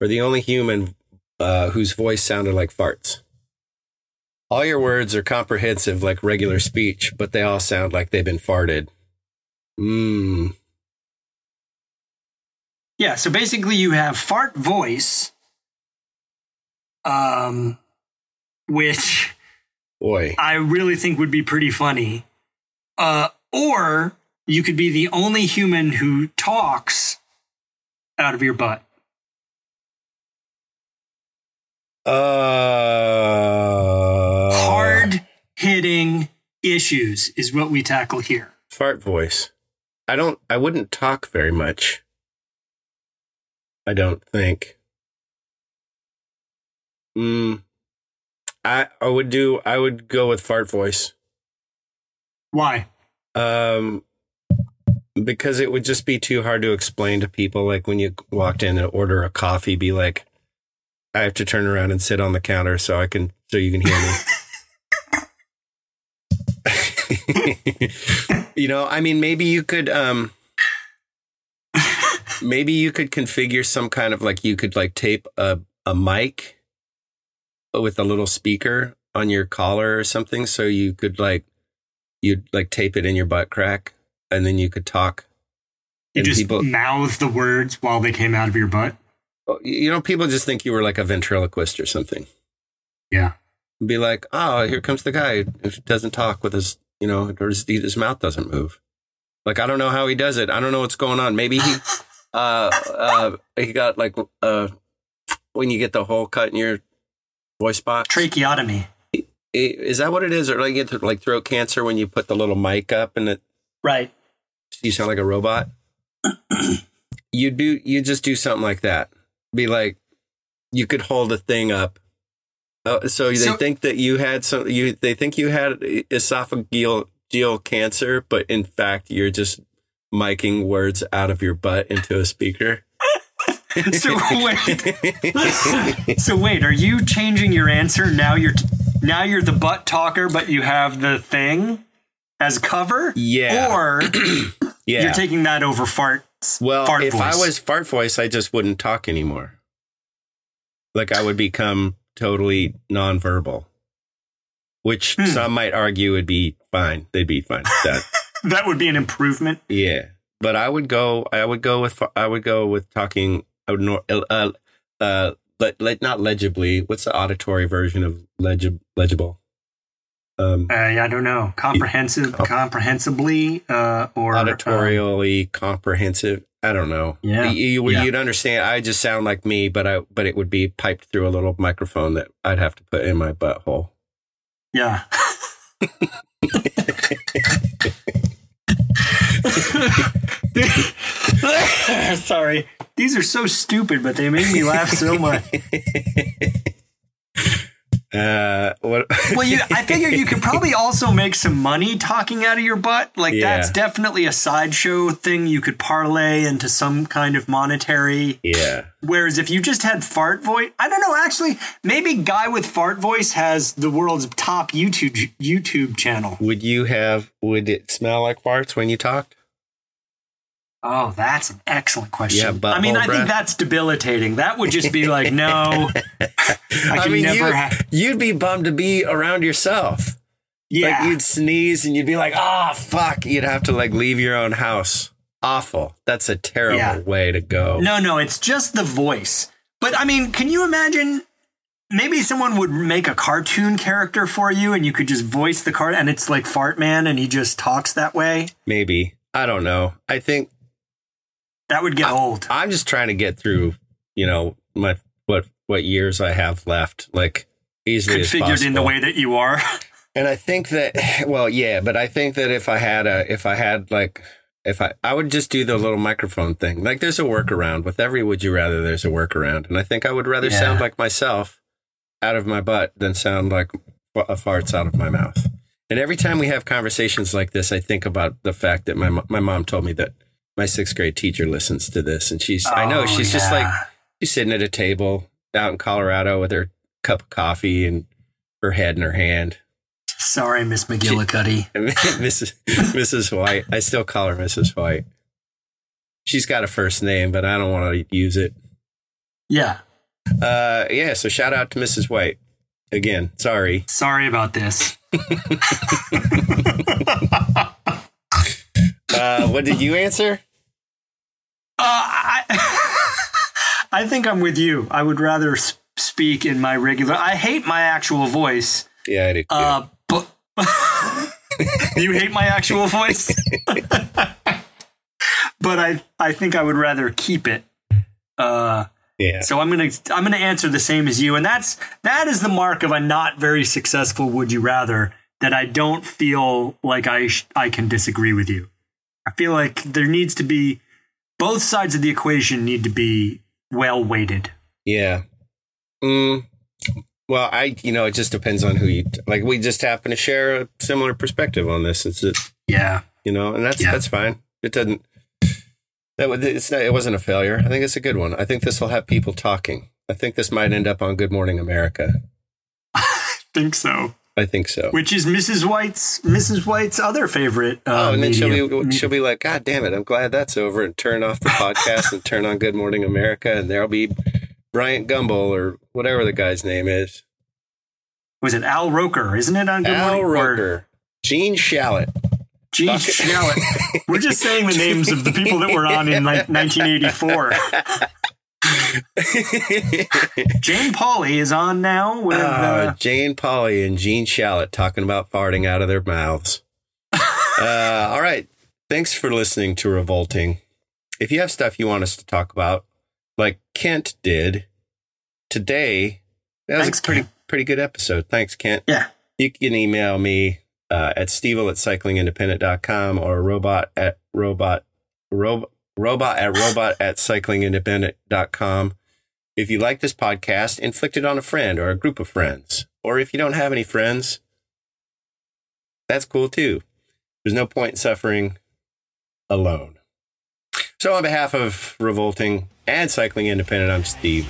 or the only human uh, whose voice sounded like farts. All your words are comprehensive like regular speech, but they all sound like they've been farted. Mmm. Yeah. So basically, you have fart voice, um, which Boy. I really think would be pretty funny. Uh, or you could be the only human who talks out of your butt. Uh, Hard hitting issues is what we tackle here. fart voice. I don't. I wouldn't talk very much. I don't think. Hmm. I I would do. I would go with fart voice. Why? Um, because it would just be too hard to explain to people. Like when you walked in and order a coffee, be like, I have to turn around and sit on the counter so I can so you can hear me. you know, I mean, maybe you could um maybe you could configure some kind of like you could like tape a a mic with a little speaker on your collar or something so you could like you'd like tape it in your butt crack and then you could talk You and just people mouth the words while they came out of your butt. You know people just think you were like a ventriloquist or something Yeah. be like oh here comes the guy who doesn't talk with his you know or his, his mouth doesn't move like i don't know how he does it i don't know what's going on maybe he uh uh he got like uh when you get the hole cut in your voice box Tracheotomy. is that what it is? Or like you get like throat cancer when you put the little mic up and it, Right. you sound like a robot? you do, you just do something like that. Be like, you could hold a thing up. Uh, so they So- think that you had some, you, they think you had esophageal geal cancer, but in fact, you're just miking words out of your butt into a speaker. So wait. so wait, are you changing your answer now? You're t- now you're the butt talker, but you have the thing as cover. Yeah. Or yeah. you're taking that over fart. Well, fart if I was fart voice, I just wouldn't talk anymore. Like I would become totally nonverbal, which Hmm. some might argue would be fine. They'd be fine that. that would be an improvement. yeah, but I would go. I would go with. I would go with talking. I would nor, uh, uh, le, le, not legibly. What's the auditory version of legib, legible? Um, Uh, I don't know. Comprehensive, comprehensibly, uh, or um, auditorially comprehensive. I don't know. Yeah. You, Yeah. would understand. I just sound like me, but I but it would be piped through a little microphone that I'd have to put in my butthole. yeah. Sorry. These are so stupid, but they make me laugh so much. Uh, what? Well, you, I figure you could probably also make some money talking out of your butt. Like Yeah. that's definitely a sideshow thing you could parlay into some kind of monetary. yeah. Whereas if you just had fart voice, I don't know. Actually, maybe guy with fart voice has the world's top YouTube YouTube channel. Would you have? Would it smell like farts when you talked? Oh, that's an excellent question. Yeah, butthole I mean, I breath. think that's debilitating. That would just be like, no, I mean, never you, have. you'd be bummed to be around yourself. Yeah, Like you'd sneeze and you'd be like, "Ah, fuck!" You'd have to like leave your own house. Awful. That's a terrible Yeah. way to go. No, no, it's just the voice. But I mean, can you imagine? Maybe someone would make a cartoon character for you, and you could just voice the card, and it's like Fart Man, and he just talks that way. Maybe I don't know. I think That would get old. I'm just trying to get through, you know, my what what years I have left, like easily as Configured in the way that you are. And I think that, well, yeah, but I think that if I had a, if I had like, if I, I would just do the little microphone thing. Like, there's a workaround with every would you rather. There's a workaround, and I think I would rather Yeah. sound like myself out of my butt than sound like a uh, farts out of my mouth. And every time we have conversations like this, I think about the fact that my my mom told me that my sixth grade teacher listens to this, and she's I know Oh, she's just like she's sitting at a table out in Colorado with her cup of coffee and her head in her hand. Sorry, Miss McGillicuddy. Mrs. Mrs. White, I still call her Mrs. White. She's got a first name, but I don't want to use it. Yeah. Uh, yeah. So shout out to Mrs. White again. Sorry. Sorry about this. Uh, what did you answer? Uh, I, I think I'm with you. I would rather s- speak in my regular. I hate my actual voice. Yeah, I too. Uh, but you hate my actual voice. but I, I think I would rather keep it. Uh, yeah. so I'm gonna, I'm gonna answer the same as you, and that's that is the mark of a not very successful. Would you rather that I don't feel like I, sh- I can disagree with you. I feel like there needs to be both sides of the equation need to be well weighted. Yeah. Mm, well, I, you know, it just depends on who you, like, we just happen to share a similar perspective on this. It's, it, Yeah. you know, and that's, Yeah. that's fine. It doesn't, that it's not, it wasn't a failure. I think it's a good one. I think this will have people talking. I think this might end up on Good Morning America. I think so. I think so. Which is Mrs. White's Mrs. White's other favorite. Uh, oh, and then she'll be she'll be like, God damn it! I'm glad that's over, and turn off the podcast and turn on Good Morning America, and there'll be Bryant Gumbel or whatever the guy's name is, was it Al Roker? Isn't it on Good Al Morning? Or Roker, Gene Shalit. Gene Shalit. We're just saying the names of the people that were on in like 1984. Jane Pauley is on now with. Uh, Uh, Jane Pauley and Gene Shalit talking about farting out of their mouths. uh, all right. Thanks for listening to Revolting. If you have stuff you want us to talk about, like Kent did today, that was Thanks, a pretty Kent. pretty good episode. Thanks, Kent. yeah, You can email me uh, at stevel at cyclingindependent.com or robot at robot, rob, robot at robot at cyclingindependent.com. If you like this podcast, inflict it on a friend or a group of friends. Or if you don't have any friends, that's cool too. There's no point in suffering alone. So, on behalf of Revolting and Cycling Independent, I'm Steve.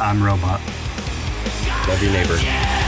I'm Robot. Love your neighbor.